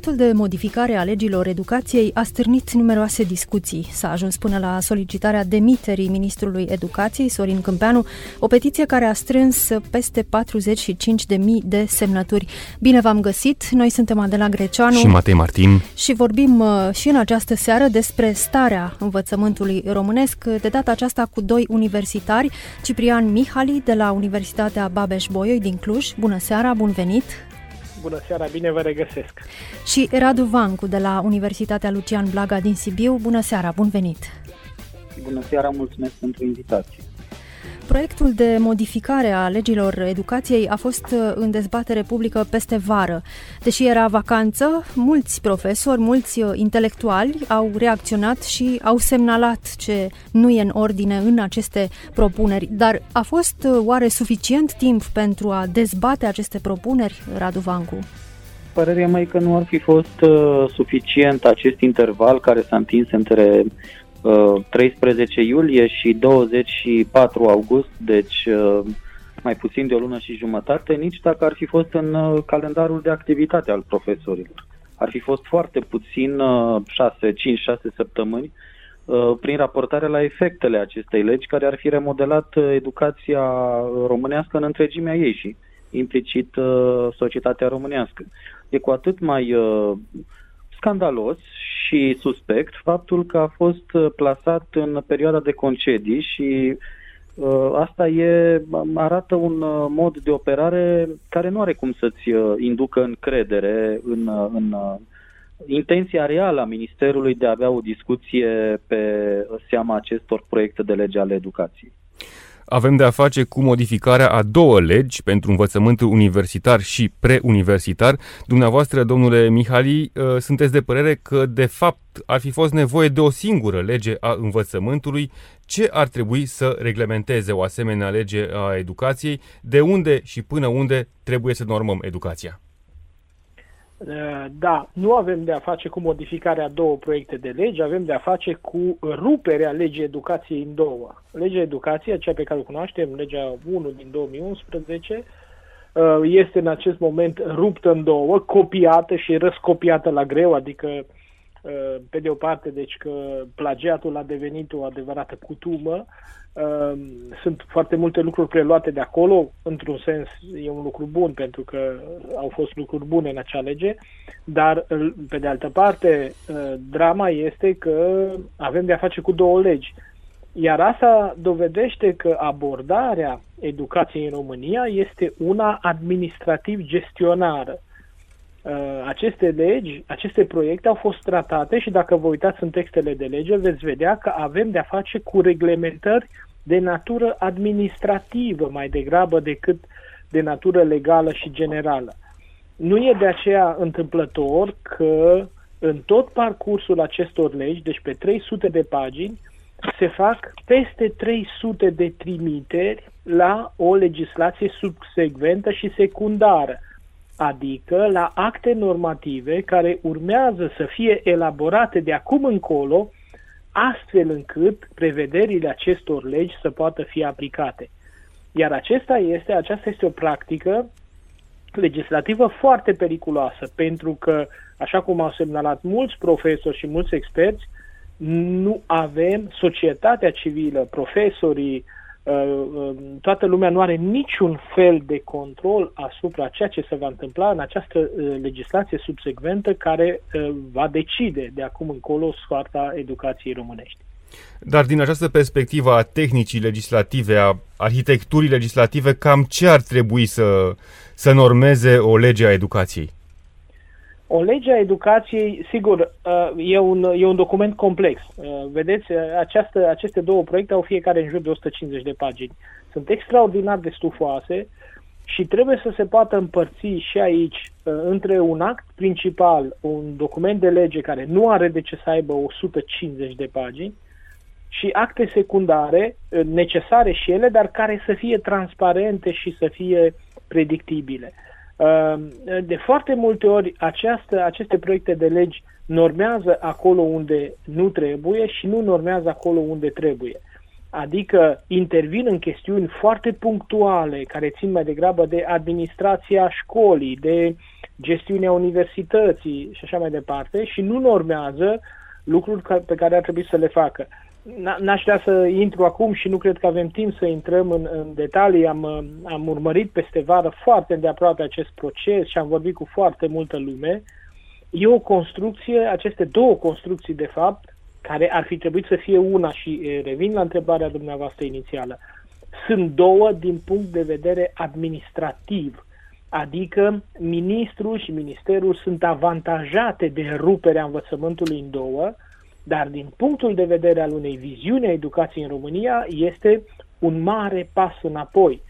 Proiectul de modificare a legilor educației a stârnit numeroase discuții. S-a ajuns până la solicitarea demiterii ministrului educației, Sorin Câmpeanu, o petiție care a strâns peste 45.000 de semnături. Bine v-am găsit! Noi suntem Adela Greceanu și Matei Martin și vorbim uh, și în această seară despre starea învățământului românesc, de data aceasta cu doi universitari, Ciprian Mihali de la Universitatea Babeș-Bolyai din Cluj. Bună seara, bun venit! Bună seara, bine vă regăsesc! Și Radu Vancu de la Universitatea Lucian Blaga din Sibiu. Bună seara, bun venit! Bună seara, mulțumesc pentru invitație! Proiectul de modificare a legilor educației a fost uh, în dezbatere publică peste vară. Deși era vacanță, mulți profesori, mulți uh, intelectuali au reacționat și au semnalat ce nu e în ordine în aceste propuneri. Dar a fost uh, oare suficient timp pentru a dezbate aceste propuneri, Radu Vancu? Părerea mea e că nu ar fi fost uh, suficient acest interval care s-a întins între 13 uh, iulie și 24 august, deci uh, mai puțin de o lună și jumătate, nici dacă ar fi fost în uh, calendarul de activitate al profesorilor. Ar fi fost foarte puțin, 6, 5, 6 săptămâni, prin raportare la efectele acestei legi care ar fi remodelat educația românească în întregimea ei și implicit societatea românească. E cu atât mai scandalos și suspect faptul că a fost uh, plasat în perioada de concedii și uh, asta e, arată un uh, mod de operare care nu are cum să-ți uh, inducă încredere în, uh, în uh, intenția reală a Ministerului de a avea o discuție pe seama acestor proiecte de lege ale educației avem de a face cu modificarea a două legi pentru învățământul universitar și preuniversitar. Dumneavoastră, domnule Mihali, uh, sunteți de părere că, de fapt, ar fi fost nevoie de o singură lege a învățământului. Ce ar trebui să reglementeze o asemenea lege a educației? De unde și până unde trebuie să normăm educația? Uh, da, nu avem de a face cu modificarea două proiecte de lege, avem de a face cu ruperea legii educației în două. Legea educației, cea pe care o cunoaștem, legea 1 din 2011, uh, este în acest moment ruptă în două, copiată și răscopiată la greu, adică uh, pe de o parte, deci că plagiatul a devenit o adevărată cutumă, Ehm, sunt foarte multe lucruri preluate de acolo, într-un sens e un lucru bun pentru că au fost lucruri bune în acea lege, dar pe de altă parte drama este că avem de a face cu două legi. Iar asta dovedește că abordarea educației în România este una administrativ-gestionară. Aceste legi, aceste proiecte au fost tratate și dacă vă uitați în textele de lege veți vedea că avem de a face cu reglementări de natură administrativă mai degrabă decât de natură legală și generală. Nu e de aceea întâmplător că în tot parcursul acestor legi, deci pe 300 de pagini, se fac peste 300 de trimiteri la o legislație subsecventă și secundară, adică la acte normative care urmează să fie elaborate de acum încolo astfel încât prevederile acestor legi să poată fi aplicate. Iar acesta este, aceasta este o practică legislativă foarte periculoasă, pentru că, așa cum au semnalat mulți profesori și mulți experți, nu avem societatea civilă, profesorii, Uh, um, toată lumea nu are niciun fel de control asupra ceea ce se va întâmpla în această uh, legislație subsecventă care uh, va decide de acum încolo soarta educației românești. Dar din această perspectivă a tehnicii legislative, a arhitecturii legislative, cam ce ar trebui să, să normeze o lege a educației? O lege a educației, sigur, uh, e un, e un document complex. Uh, vedeți, uh, această, aceste două proiecte au fiecare în jur de 150 de pagini. Sunt extraordinar de stufoase și trebuie să se poată împărți și aici între un act principal, un document de lege care nu are de ce să aibă 150 de pagini și acte secundare necesare și ele, dar care să fie transparente și să fie predictibile. De foarte multe ori această, aceste proiecte de legi normează acolo unde nu trebuie și nu normează acolo unde trebuie. Adică intervin în chestiuni foarte punctuale care țin mai degrabă de administrația școlii, de gestiunea universității și așa mai departe și nu normează lucruri pe care ar trebui să le facă. N-aș vrea să intru acum și nu cred că avem timp să intrăm în, în detalii. Am, am urmărit peste vară foarte de aproape acest proces și am vorbit cu foarte multă lume. E o construcție, aceste două construcții, de fapt, care ar fi trebuit să fie una și revin la întrebarea dumneavoastră inițială. Sunt două din punct de vedere administrativ, adică ministrul și ministerul sunt avantajate de ruperea învățământului în două, dar din punctul de vedere al unei viziuni a educației în România este un mare pas înapoi,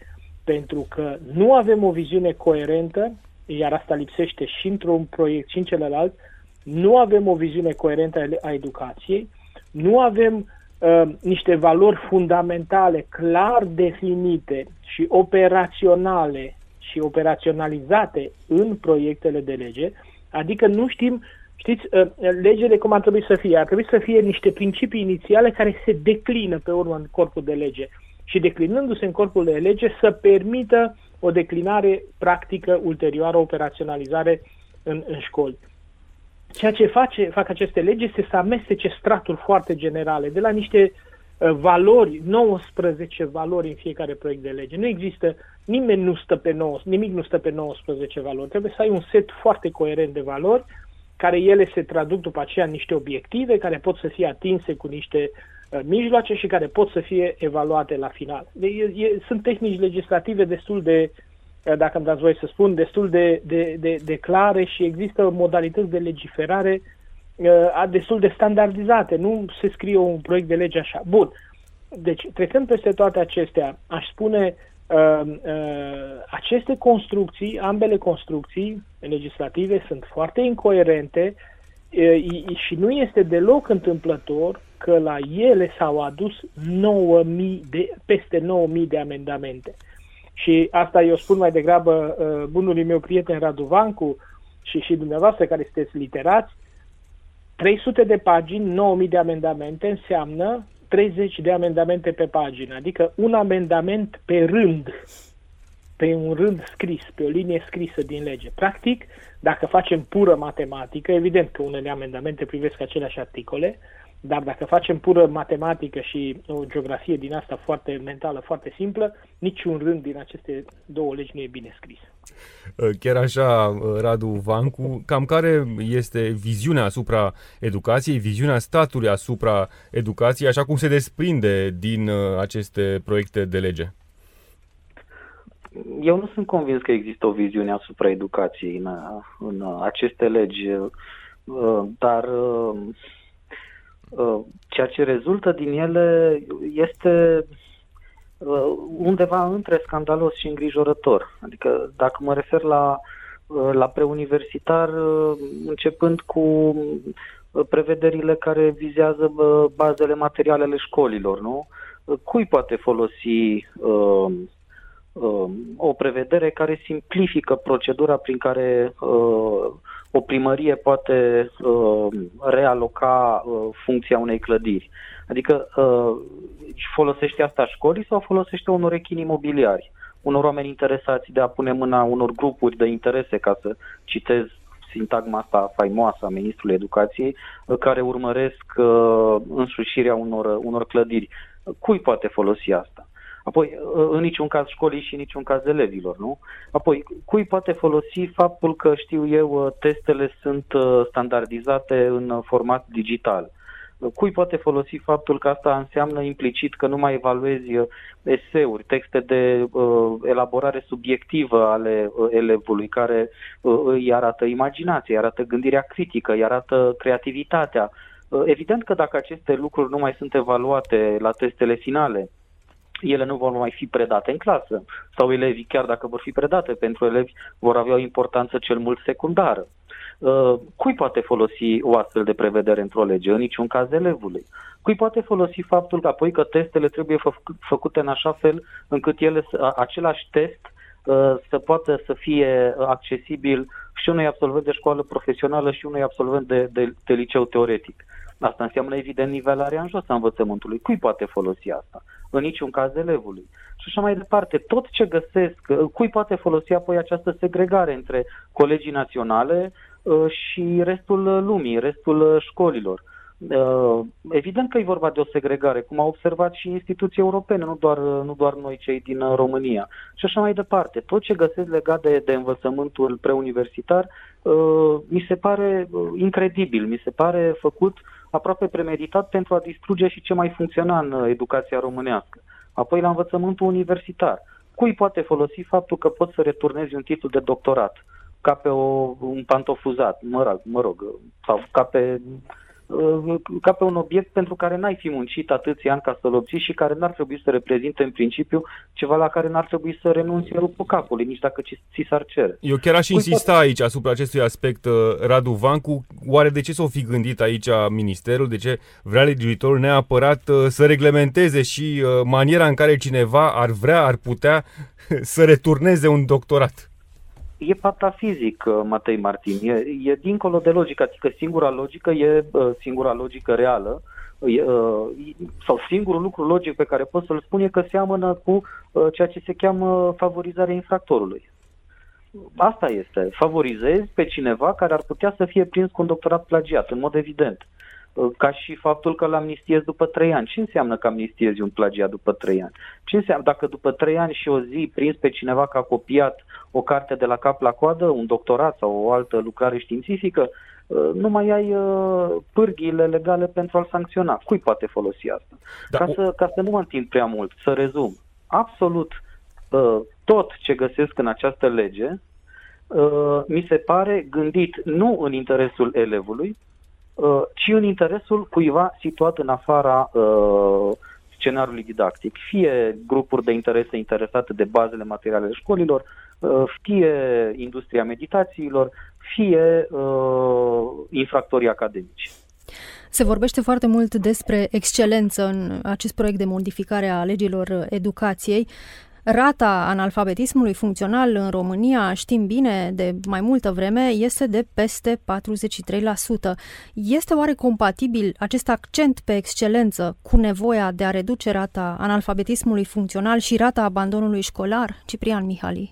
pentru că nu avem o viziune coerentă, iar asta lipsește și într-un proiect și în celălalt, nu avem o viziune coerentă a educației, nu avem uh, niște valori fundamentale clar definite și operaționale și operaționalizate în proiectele de lege, adică nu știm, știți, uh, legele cum ar trebui să fie. Ar trebui să fie niște principii inițiale care se declină pe urmă în corpul de lege și declinându-se în corpul de lege să permită o declinare practică ulterioară, operaționalizare în, în școli. Ceea ce face, fac aceste legi este să amestece straturi foarte generale, de la niște uh, valori, 19 valori în fiecare proiect de lege. Nu există, nimeni nu stă pe 9, nimic nu stă pe 19 valori. Trebuie să ai un set foarte coerent de valori, care ele se traduc după aceea în niște obiective care pot să fie atinse cu niște uh, mijloace și care pot să fie evaluate la final. De, e, e, sunt tehnici legislative destul de dacă îmi dați voi să spun, destul de, de, de, de clare și există modalități de legiferare uh, destul de standardizate. Nu se scrie un proiect de lege așa. Bun. Deci, trecând peste toate acestea, aș spune uh, uh, aceste construcții, ambele construcții legislative sunt foarte incoerente uh, și nu este deloc întâmplător că la ele s-au adus 9000 de, peste 9000 de amendamente. Și asta eu spun mai degrabă uh, bunului meu prieten Radu Vancu și, și dumneavoastră care sunteți literați, 300 de pagini, 9000 de amendamente înseamnă 30 de amendamente pe pagină, adică un amendament pe rând, pe un rând scris, pe o linie scrisă din lege. Practic, dacă facem pură matematică, evident că unele amendamente privesc aceleași articole, dar dacă facem pură matematică și o geografie din asta foarte mentală, foarte simplă, niciun rând din aceste două legi nu e bine scris. Uh, chiar așa, uh, Radu Vancu, cam care este viziunea asupra educației, viziunea statului asupra educației, așa cum se desprinde din uh, aceste proiecte de lege? Eu nu sunt convins că există o viziune asupra educației în, în aceste legi, dar Uh, ceea ce rezultă din ele este uh, undeva între scandalos și îngrijorător. Adică dacă mă refer la, uh, la preuniversitar, începând cu prevederile care vizează bazele materiale ale școlilor, nu? Cui poate folosi uh, uh, o prevedere care simplifică procedura prin care uh, o primărie poate uh, realoca uh, funcția unei clădiri. Adică uh, folosește asta școlii sau folosește unor echini imobiliari, unor oameni interesați de a pune mâna unor grupuri de interese, ca să citez sintagma asta faimoasă a Ministrului Educației, uh, care urmăresc uh, însușirea unor, unor clădiri. Cui poate folosi asta? Apoi, în niciun caz școlii și în niciun caz elevilor, nu? Apoi, cui poate folosi faptul că, știu eu, testele sunt uh, standardizate în format digital? Cui poate folosi faptul că asta înseamnă implicit că nu mai evaluezi uh, eseuri, texte de uh, elaborare subiectivă ale uh, elevului, care uh, îi arată imaginația, îi arată gândirea critică, îi arată creativitatea. Uh, evident că dacă aceste lucruri nu mai sunt evaluate la testele finale, ele nu vor mai fi predate în clasă sau elevii, chiar dacă vor fi predate pentru elevi, vor avea o importanță cel mult secundară. Uh, cui poate folosi o astfel de prevedere într-o lege? În niciun caz elevului. Cui poate folosi faptul că apoi că testele trebuie fă- făcute în așa fel încât ele, același test să poată să fie accesibil și unui absolvent de școală profesională și unui absolvent de, de, de liceu teoretic. Asta înseamnă evident nivelarea în jos a învățământului. Cui poate folosi asta? În niciun caz elevului. Și așa mai departe. Tot ce găsesc, cui poate folosi apoi această segregare între colegii naționale și restul lumii, restul școlilor. Uh, evident că e vorba de o segregare, cum au observat și instituții europene, nu doar, nu doar noi cei din uh, România. Și așa mai departe. Tot ce găsesc legat de, de învățământul preuniversitar uh, mi se pare incredibil, mi se pare făcut aproape premeditat pentru a distruge și ce mai funcționa în educația românească. Apoi la învățământul universitar. Cui poate folosi faptul că poți să returnezi un titlu de doctorat ca pe o, un pantofuzat, mă rog, mă rog, sau ca pe Uh, ca pe un obiect pentru care n-ai fi muncit atâția ani ca să-l obții și care n-ar trebui să reprezinte în principiu ceva la care n-ar trebui să renunți în rupul capului, nici dacă ți s-ar cere. Eu chiar aș insista aici asupra acestui aspect, uh, Radu Vancu. Oare de ce s-o fi gândit aici ministerul? De ce vrea legiuitorul neapărat uh, să reglementeze și maniera în care cineva ar vrea, ar putea să returneze un doctorat? E patafizic, uh, Matei Martin, e, e dincolo de logică, adică singura logică e uh, singura logică reală, e, uh, sau singurul lucru logic pe care pot să-l spun e că seamănă cu ceea ce se cheamă favorizarea infractorului. Asta este, favorizezi pe cineva care ar putea să fie prins cu un doctorat plagiat, în mod evident. Uh, ca și faptul că l-amnistiezi după trei ani. Ce înseamnă că amnistiezi un plagiat după trei ani? Ce înseamnă dacă după trei ani și o zi prins pe cineva că a copiat o carte de la cap la coadă, un doctorat sau o altă lucrare științifică, uh, nu mai ai uh, pârghiile legale pentru a-l sancționa. Cui poate folosi asta? Da, ca, să, ca să nu mă întind prea mult, să rezum. Absolut tot ce găsesc în această lege mi se pare gândit nu în interesul elevului, Uh, ci în interesul cuiva situat în afara uh, scenariului didactic, fie grupuri de interese interesate de bazele materiale școlilor, uh, fie industria meditațiilor, fie uh, infractorii academici. Se vorbește foarte mult despre excelență în acest proiect de modificare a legilor educației. Rata analfabetismului funcțional în România, știm bine, de mai multă vreme, este de peste 43%. Este oare compatibil acest accent pe excelență cu nevoia de a reduce rata analfabetismului funcțional și rata abandonului școlar? Ciprian Mihali.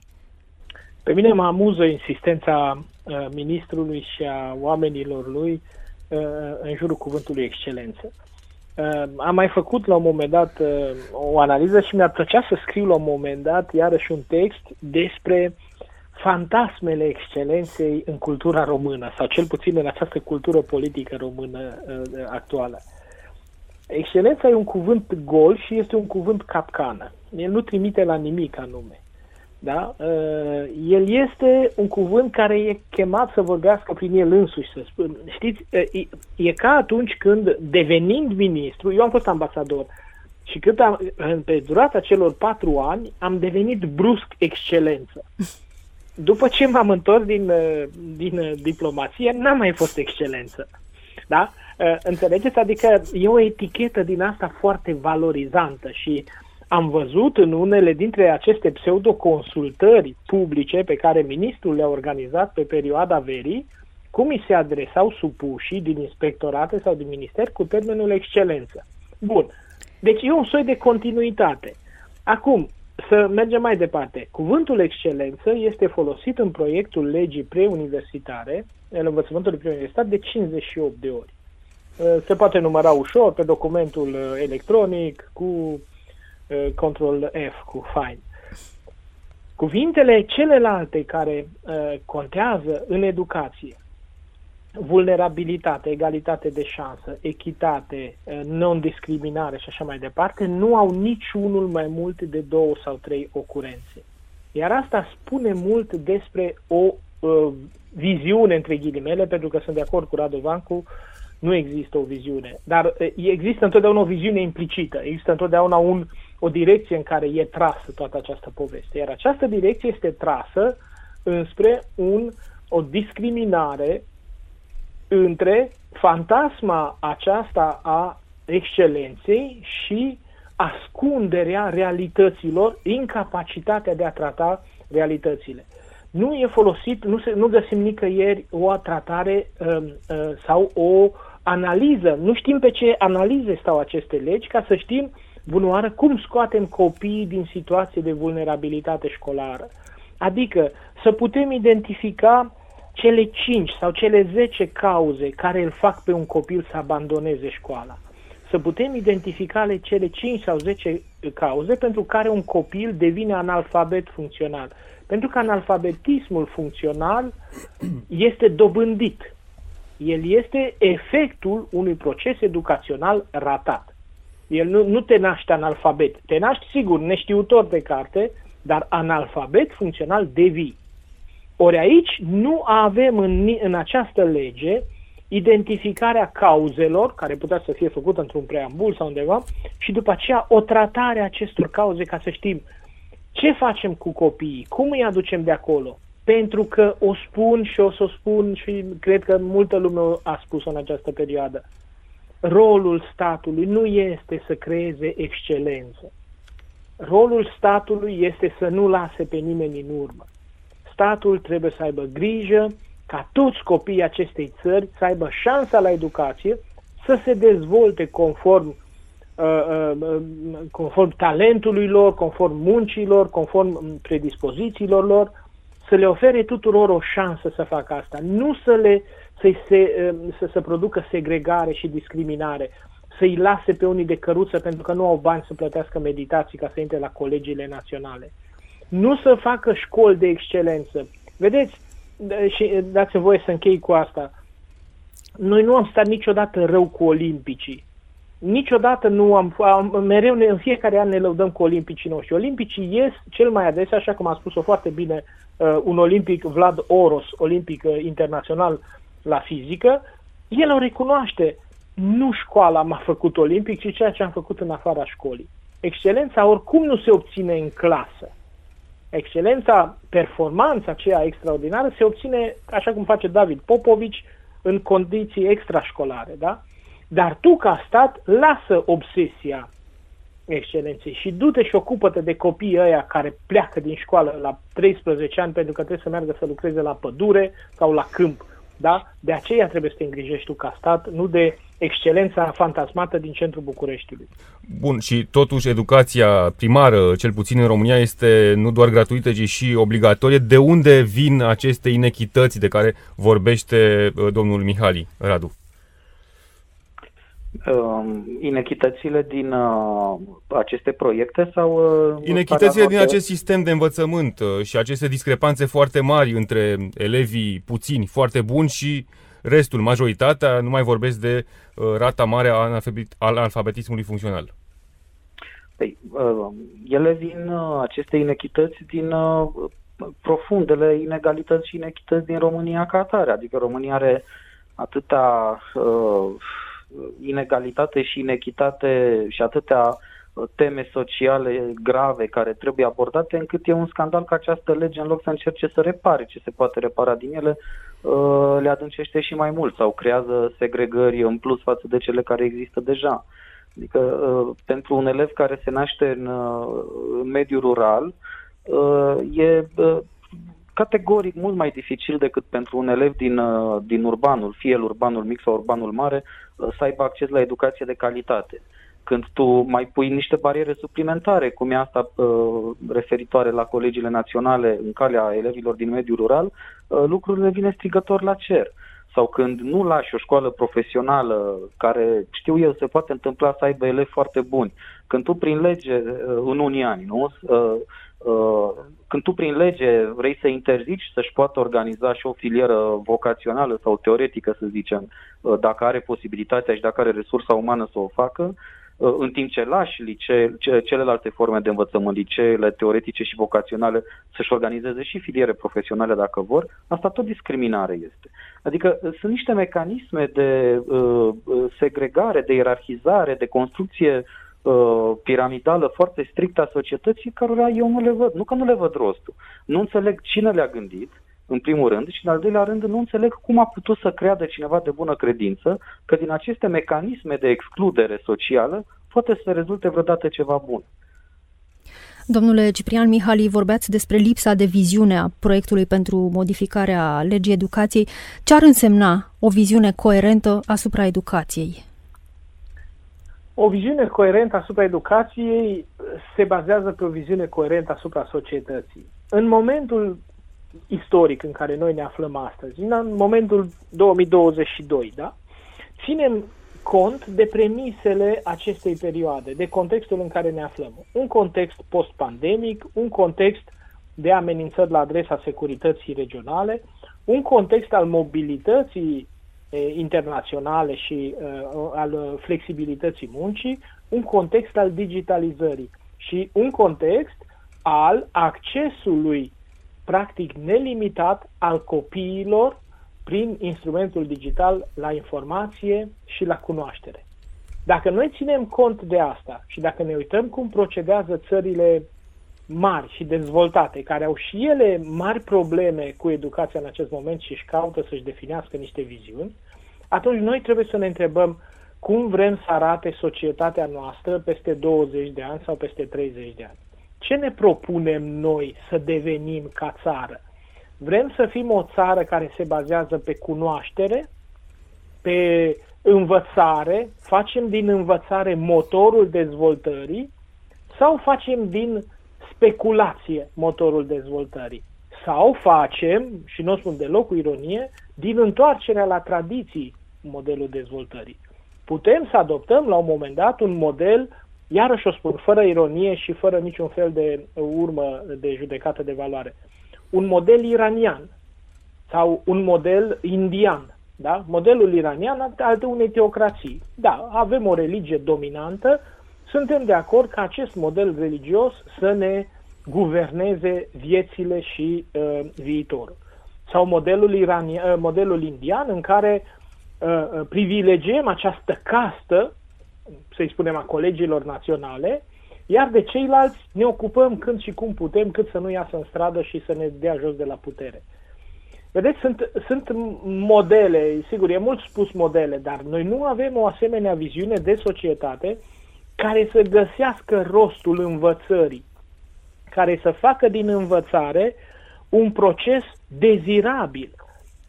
Pe mine mă amuză insistența uh, ministrului și a oamenilor lui uh, în jurul cuvântului excelență. Uh, am mai făcut la un moment dat uh, o analiză și mi-ar plăcea să scriu la un moment dat iarăși un text despre fantasmele excelenței în cultura română, sau cel puțin în această cultură politică română uh, actuală. Excelența e un cuvânt gol și este un cuvânt capcană. El nu trimite la nimic anume. Da? Uh, el este un cuvânt care e chemat să vorbească prin el însuși, să spun. Știți, uh, e ca atunci când, devenind ministru, eu am fost ambasador, și cât am, pe durata celor patru ani, am devenit brusc excelență. După ce m-am întors din, uh, din diplomație, n-am mai fost excelență. Da? Înțelegeți? Adică e o etichetă din asta foarte valorizantă și uh, am văzut în unele dintre aceste pseudoconsultări publice pe care ministrul le-a organizat pe perioada verii, cum îi se adresau supușii din inspectorate sau din minister cu termenul excelență. Bun. Deci e un soi de continuitate. Acum, să mergem mai departe. Cuvântul excelență este folosit în proiectul legii preuniversitare, în învățământul preuniversitar, de 58 de ori. Se poate număra ușor pe documentul electronic cu Uh, control F cu Find. Cuvintele celelalte care uh, contează în educație, vulnerabilitate, egalitate de șansă, echitate, uh, non-discriminare și așa mai departe, nu au niciunul mai mult de două sau trei ocurențe. Iar asta spune mult despre o uh, viziune, între ghilimele, pentru că sunt de acord cu Radovancu, nu există o viziune, dar uh, există întotdeauna o viziune implicită, există întotdeauna un uh, o direcție în care e trasă toată această poveste. Iar această direcție este trasă înspre un, o discriminare între fantasma aceasta a excelenței și ascunderea realităților, incapacitatea de a trata realitățile. Nu e folosit, nu, se, nu găsim nicăieri o tratare uh, uh, sau o analiză. Nu știm pe ce analize stau aceste legi ca să știm bunoară cum scoatem copiii din situație de vulnerabilitate școlară. Adică să putem identifica cele 5 sau cele 10 cauze care îl fac pe un copil să abandoneze școala. Să putem identifica cele 5 sau 10 cauze pentru care un copil devine analfabet funcțional. Pentru că analfabetismul funcțional este dobândit. El este efectul unui proces educațional ratat. El nu, nu te naște analfabet. Te naști, sigur, neștiutor pe carte, dar analfabet funcțional devii. Ori aici nu avem în, în această lege identificarea cauzelor, care putea să fie făcută într-un preambul sau undeva, și după aceea o tratare a acestor cauze ca să știm ce facem cu copiii, cum îi aducem de acolo. Pentru că o spun și o să o spun și cred că multă lume a spus-o în această perioadă. Rolul statului nu este să creeze excelență. Rolul statului este să nu lase pe nimeni în urmă statul trebuie să aibă grijă ca toți copiii acestei țări să aibă șansa la educație, să se dezvolte conform, uh, uh, conform talentului lor, conform muncilor, conform predispozițiilor lor, să le ofere tuturor o șansă să facă asta, nu să le să, se, uh, să, să producă segregare și discriminare, să-i lase pe unii de căruță pentru că nu au bani să plătească meditații ca să intre la colegiile naționale nu să facă școli de excelență. Vedeți, și dați-mi voie să închei cu asta, noi nu am stat niciodată rău cu olimpicii. Niciodată nu am, am mereu, în fiecare an ne lăudăm cu olimpicii noștri. Olimpicii ies cel mai adesea, așa cum a spus-o foarte bine uh, un olimpic, Vlad Oros, olimpic uh, internațional la fizică, el o recunoaște. Nu școala m-a făcut olimpic, ci ceea ce am făcut în afara școlii. Excelența oricum nu se obține în clasă excelența, performanța aceea extraordinară se obține, așa cum face David Popovici, în condiții extrașcolare, da? Dar tu, ca stat, lasă obsesia excelenței și du-te și ocupă-te de copiii ăia care pleacă din școală la 13 ani pentru că trebuie să meargă să lucreze la pădure sau la câmp. Da? De aceea trebuie să te îngrijești tu ca stat, nu de excelența fantasmată din centrul Bucureștiului. Bun, și totuși educația primară, cel puțin în România, este nu doar gratuită, ci și obligatorie. De unde vin aceste inechități de care vorbește uh, domnul Mihali Radu? Uh, inechitățile din uh, aceste proiecte sau... Uh, inechitățile din acest sistem de învățământ uh, și aceste discrepanțe foarte mari între elevii puțini, foarte buni și restul, majoritatea, nu mai vorbesc de uh, rata mare a alfabetismului funcțional. Păi, uh, ele vin, uh, aceste inechități, din uh, profundele inegalități și inechități din România ca atare. Adică România are atâta uh, inegalitate și inechitate și atâtea teme sociale grave care trebuie abordate, încât e un scandal că această lege, în loc să încerce să repare ce se poate repara din ele, uh, le adâncește și mai mult sau creează segregări în plus față de cele care există deja. Adică uh, pentru un elev care se naște în, uh, în mediul rural, e categoric mult mai dificil decât pentru un elev din, din urbanul, fie el urbanul mic sau urbanul mare, să aibă acces la educație de calitate când tu mai pui niște bariere suplimentare, cum e asta uh, referitoare la colegiile naționale în calea elevilor din mediul rural, uh, lucrurile vine strigător la cer. Sau când nu lași o școală profesională care, știu eu, se poate întâmpla să aibă elevi foarte buni, când tu prin lege, uh, în unii ani, nu? Uh, uh, când tu prin lege vrei să interzici să-și poată organiza și o filieră vocațională sau teoretică, să zicem, uh, dacă are posibilitatea și dacă are resursa umană să o facă, Uh, în timp ce lași lice, celelalte forme de învățământ, liceele teoretice și vocaționale, să-și organizeze și filiere profesionale dacă vor, asta tot discriminare este. Adică uh, sunt niște mecanisme de uh, uh, segregare, de ierarhizare, de construcție uh, piramidală foarte strictă a societății, cărora eu nu le văd. Nu că nu le văd rostul. Nu înțeleg cine le-a gândit, în primul rând, și în al doilea rând nu înțeleg cum a putut să creadă cineva de bună credință că din aceste mecanisme de excludere socială poate să rezulte vreodată ceva bun. Domnule Ciprian Mihali, vorbeați despre lipsa de viziune a proiectului pentru modificarea legii educației. Ce ar însemna o viziune coerentă asupra educației? O viziune coerentă asupra educației se bazează pe o viziune coerentă asupra societății. În momentul istoric în care noi ne aflăm astăzi, în momentul 2022, da? ținem cont de premisele acestei perioade, de contextul în care ne aflăm. Un context post-pandemic, un context de amenințări la adresa securității regionale, un context al mobilității internaționale și uh, al flexibilității muncii, un context al digitalizării și un context al accesului practic nelimitat al copiilor prin instrumentul digital la informație și la cunoaștere. Dacă noi ținem cont de asta și dacă ne uităm cum procedează țările mari și dezvoltate, care au și ele mari probleme cu educația în acest moment și își caută să-și definească niște viziuni, atunci noi trebuie să ne întrebăm cum vrem să arate societatea noastră peste 20 de ani sau peste 30 de ani. Ce ne propunem noi să devenim ca țară? Vrem să fim o țară care se bazează pe cunoaștere, pe învățare, facem din învățare motorul dezvoltării sau facem din speculație motorul dezvoltării? Sau facem, și nu o spun deloc cu ironie, din întoarcerea la tradiții modelul dezvoltării. Putem să adoptăm la un moment dat un model, iarăși o spun, fără ironie și fără niciun fel de urmă de judecată de valoare, un model iranian sau un model indian. Da? Modelul iranian al unei teocrații. Da, avem o religie dominantă, suntem de acord ca acest model religios să ne guverneze viețile și uh, viitorul. Sau modelul, iranian, uh, modelul indian în care uh, uh, privilegiem această castă, să-i spunem a colegilor naționale, iar de ceilalți ne ocupăm când și cum putem, cât să nu iasă în stradă și să ne dea jos de la putere. Vedeți, sunt, sunt modele, sigur, e mult spus modele, dar noi nu avem o asemenea viziune de societate care să găsească rostul învățării, care să facă din învățare un proces dezirabil,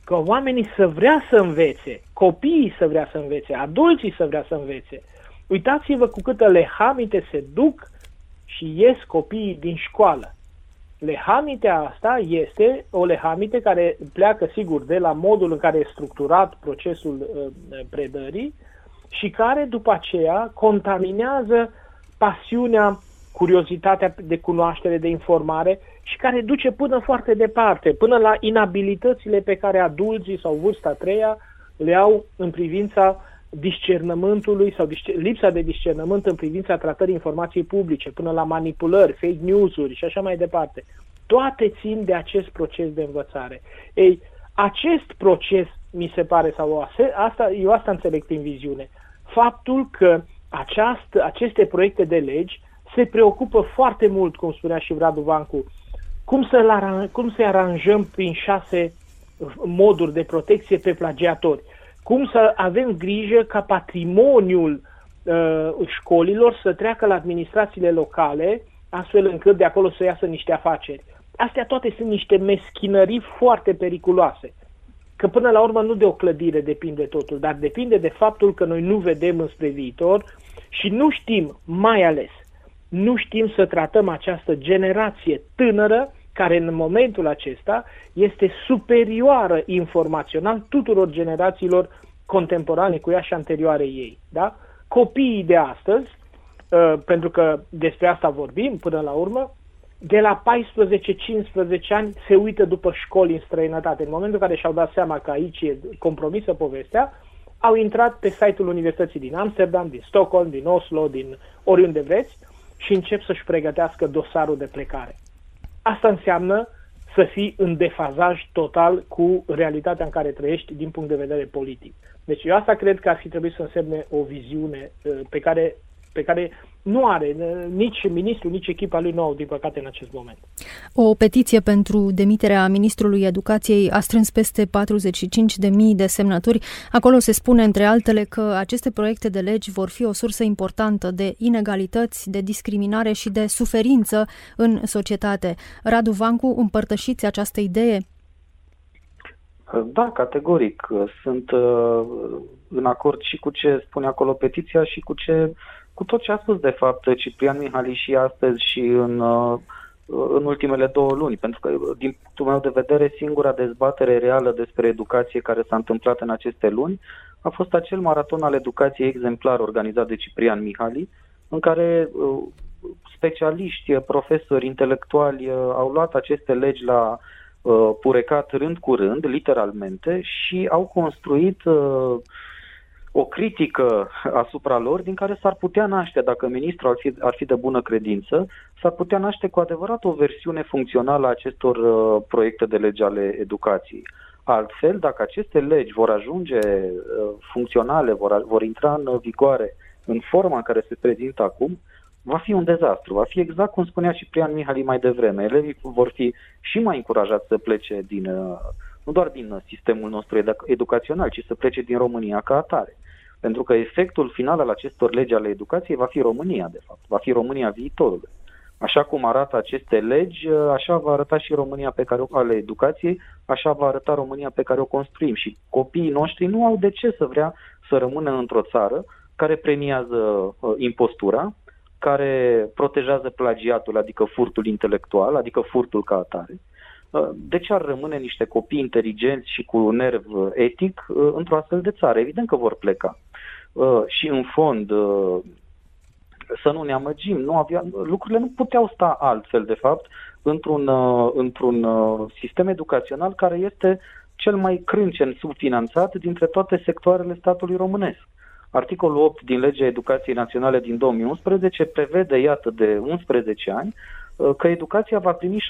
că oamenii să vrea să învețe, copiii să vrea să învețe, adulții să vrea să învețe, Uitați-vă cu câtă lehamite se duc și ies copiii din școală. Lehamitea asta este o lehamite care pleacă, sigur, de la modul în care e structurat procesul uh, predării și care, după aceea, contaminează pasiunea, curiozitatea de cunoaștere, de informare și care duce până foarte departe, până la inabilitățile pe care adulții sau vârsta treia le au în privința discernământului sau lipsa de discernământ în privința tratării informației publice, până la manipulări, fake news-uri și așa mai departe. Toate țin de acest proces de învățare. Ei, acest proces, mi se pare, sau asta, eu asta înțeleg prin viziune, faptul că această, aceste proiecte de legi se preocupă foarte mult, cum spunea și Vradu Vancu, cum, să cum să aranjăm prin șase moduri de protecție pe plagiatori cum să avem grijă ca patrimoniul uh, școlilor să treacă la administrațiile locale, astfel încât de acolo să iasă niște afaceri. Astea toate sunt niște meschinării foarte periculoase. Că până la urmă nu de o clădire depinde totul, dar depinde de faptul că noi nu vedem înspre viitor și nu știm, mai ales, nu știm să tratăm această generație tânără care în momentul acesta este superioară informațional tuturor generațiilor contemporane cu ea și anterioare ei. Da? Copiii de astăzi, uh, pentru că despre asta vorbim până la urmă, de la 14-15 ani se uită după școli în străinătate. În momentul în care și-au dat seama că aici e compromisă povestea, au intrat pe site-ul Universității din Amsterdam, din Stockholm, din Oslo, din oriunde vreți și încep să-și pregătească dosarul de plecare. Asta înseamnă să fii în defazaj total cu realitatea în care trăiești din punct de vedere politic. Deci eu asta cred că ar fi trebuit să însemne o viziune uh, pe care, pe care nu are, nici ministrul, nici echipa lui nu au, din păcate, în acest moment. O petiție pentru demiterea ministrului educației a strâns peste 45.000 de semnături. Acolo se spune, între altele, că aceste proiecte de legi vor fi o sursă importantă de inegalități, de discriminare și de suferință în societate. Radu Vancu, împărtășiți această idee? Da, categoric. Sunt uh, în acord și cu ce spune acolo petiția și cu ce cu tot ce a spus de fapt Ciprian Mihali și astăzi și în, uh, în ultimele două luni, pentru că din punctul meu de vedere singura dezbatere reală despre educație care s-a întâmplat în aceste luni a fost acel maraton al educației exemplar organizat de Ciprian Mihali, în care uh, specialiști, profesori, intelectuali au luat aceste legi la purecat rând cu rând, literalmente, și au construit uh, o critică asupra lor din care s-ar putea naște, dacă ministrul ar fi, ar fi de bună credință, s-ar putea naște cu adevărat o versiune funcțională a acestor uh, proiecte de lege ale educației. Altfel, dacă aceste legi vor ajunge uh, funcționale, vor, vor intra în vigoare în forma în care se prezintă acum, va fi un dezastru. Va fi exact cum spunea și Prian Mihali mai devreme. Elevii vor fi și mai încurajați să plece din, uh, nu doar din sistemul nostru educațional, ci să plece din România ca atare. Pentru că efectul final al acestor legi ale educației va fi România, de fapt. Va fi România viitorului. Așa cum arată aceste legi, așa va arăta și România pe care o, ale educației, așa va arăta România pe care o construim. Și copiii noștri nu au de ce să vrea să rămână într-o țară care premiază uh, impostura, care protejează plagiatul, adică furtul intelectual, adică furtul ca atare, Uh, de ce ar rămâne niște copii inteligenți și cu nerv etic uh, într-o astfel de țară? Evident că vor pleca. Uh, și în fond, să nu ne amăgim, nu avea, lucrurile nu puteau sta altfel, de fapt, într-un, într-un sistem educațional care este cel mai crâncen subfinanțat dintre toate sectoarele statului românesc. Articolul 8 din legea Educației Naționale din 2011 prevede, iată, de 11 ani, Uh, că educația va primi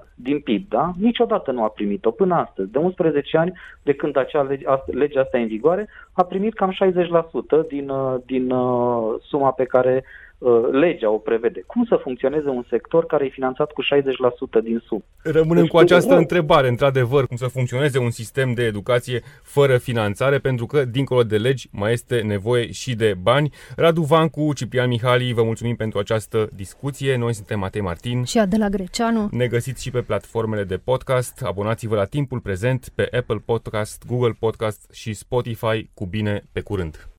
6% din PIB, da? Niciodată nu a primit-o până astăzi. De 11 ani, de când acea lege, legea asta e în vigoare, a primit cam 60% din, uh, din uh, suma pe care Uh, legea o prevede. Cum să funcționeze un sector care e finanțat cu 60% din sub? Rămânem deci, cu această nu. întrebare, într-adevăr, cum să funcționeze un sistem de educație fără finanțare, pentru că, dincolo de legi, mai este nevoie și de bani. Radu Vancu, Ciprian Mihali, vă mulțumim pentru această discuție. Noi suntem Matei Martin și Adela Greceanu. Ne găsiți și pe platformele de podcast. Abonați-vă la timpul prezent pe Apple Podcast, Google Podcast și Spotify. Cu bine, pe curând!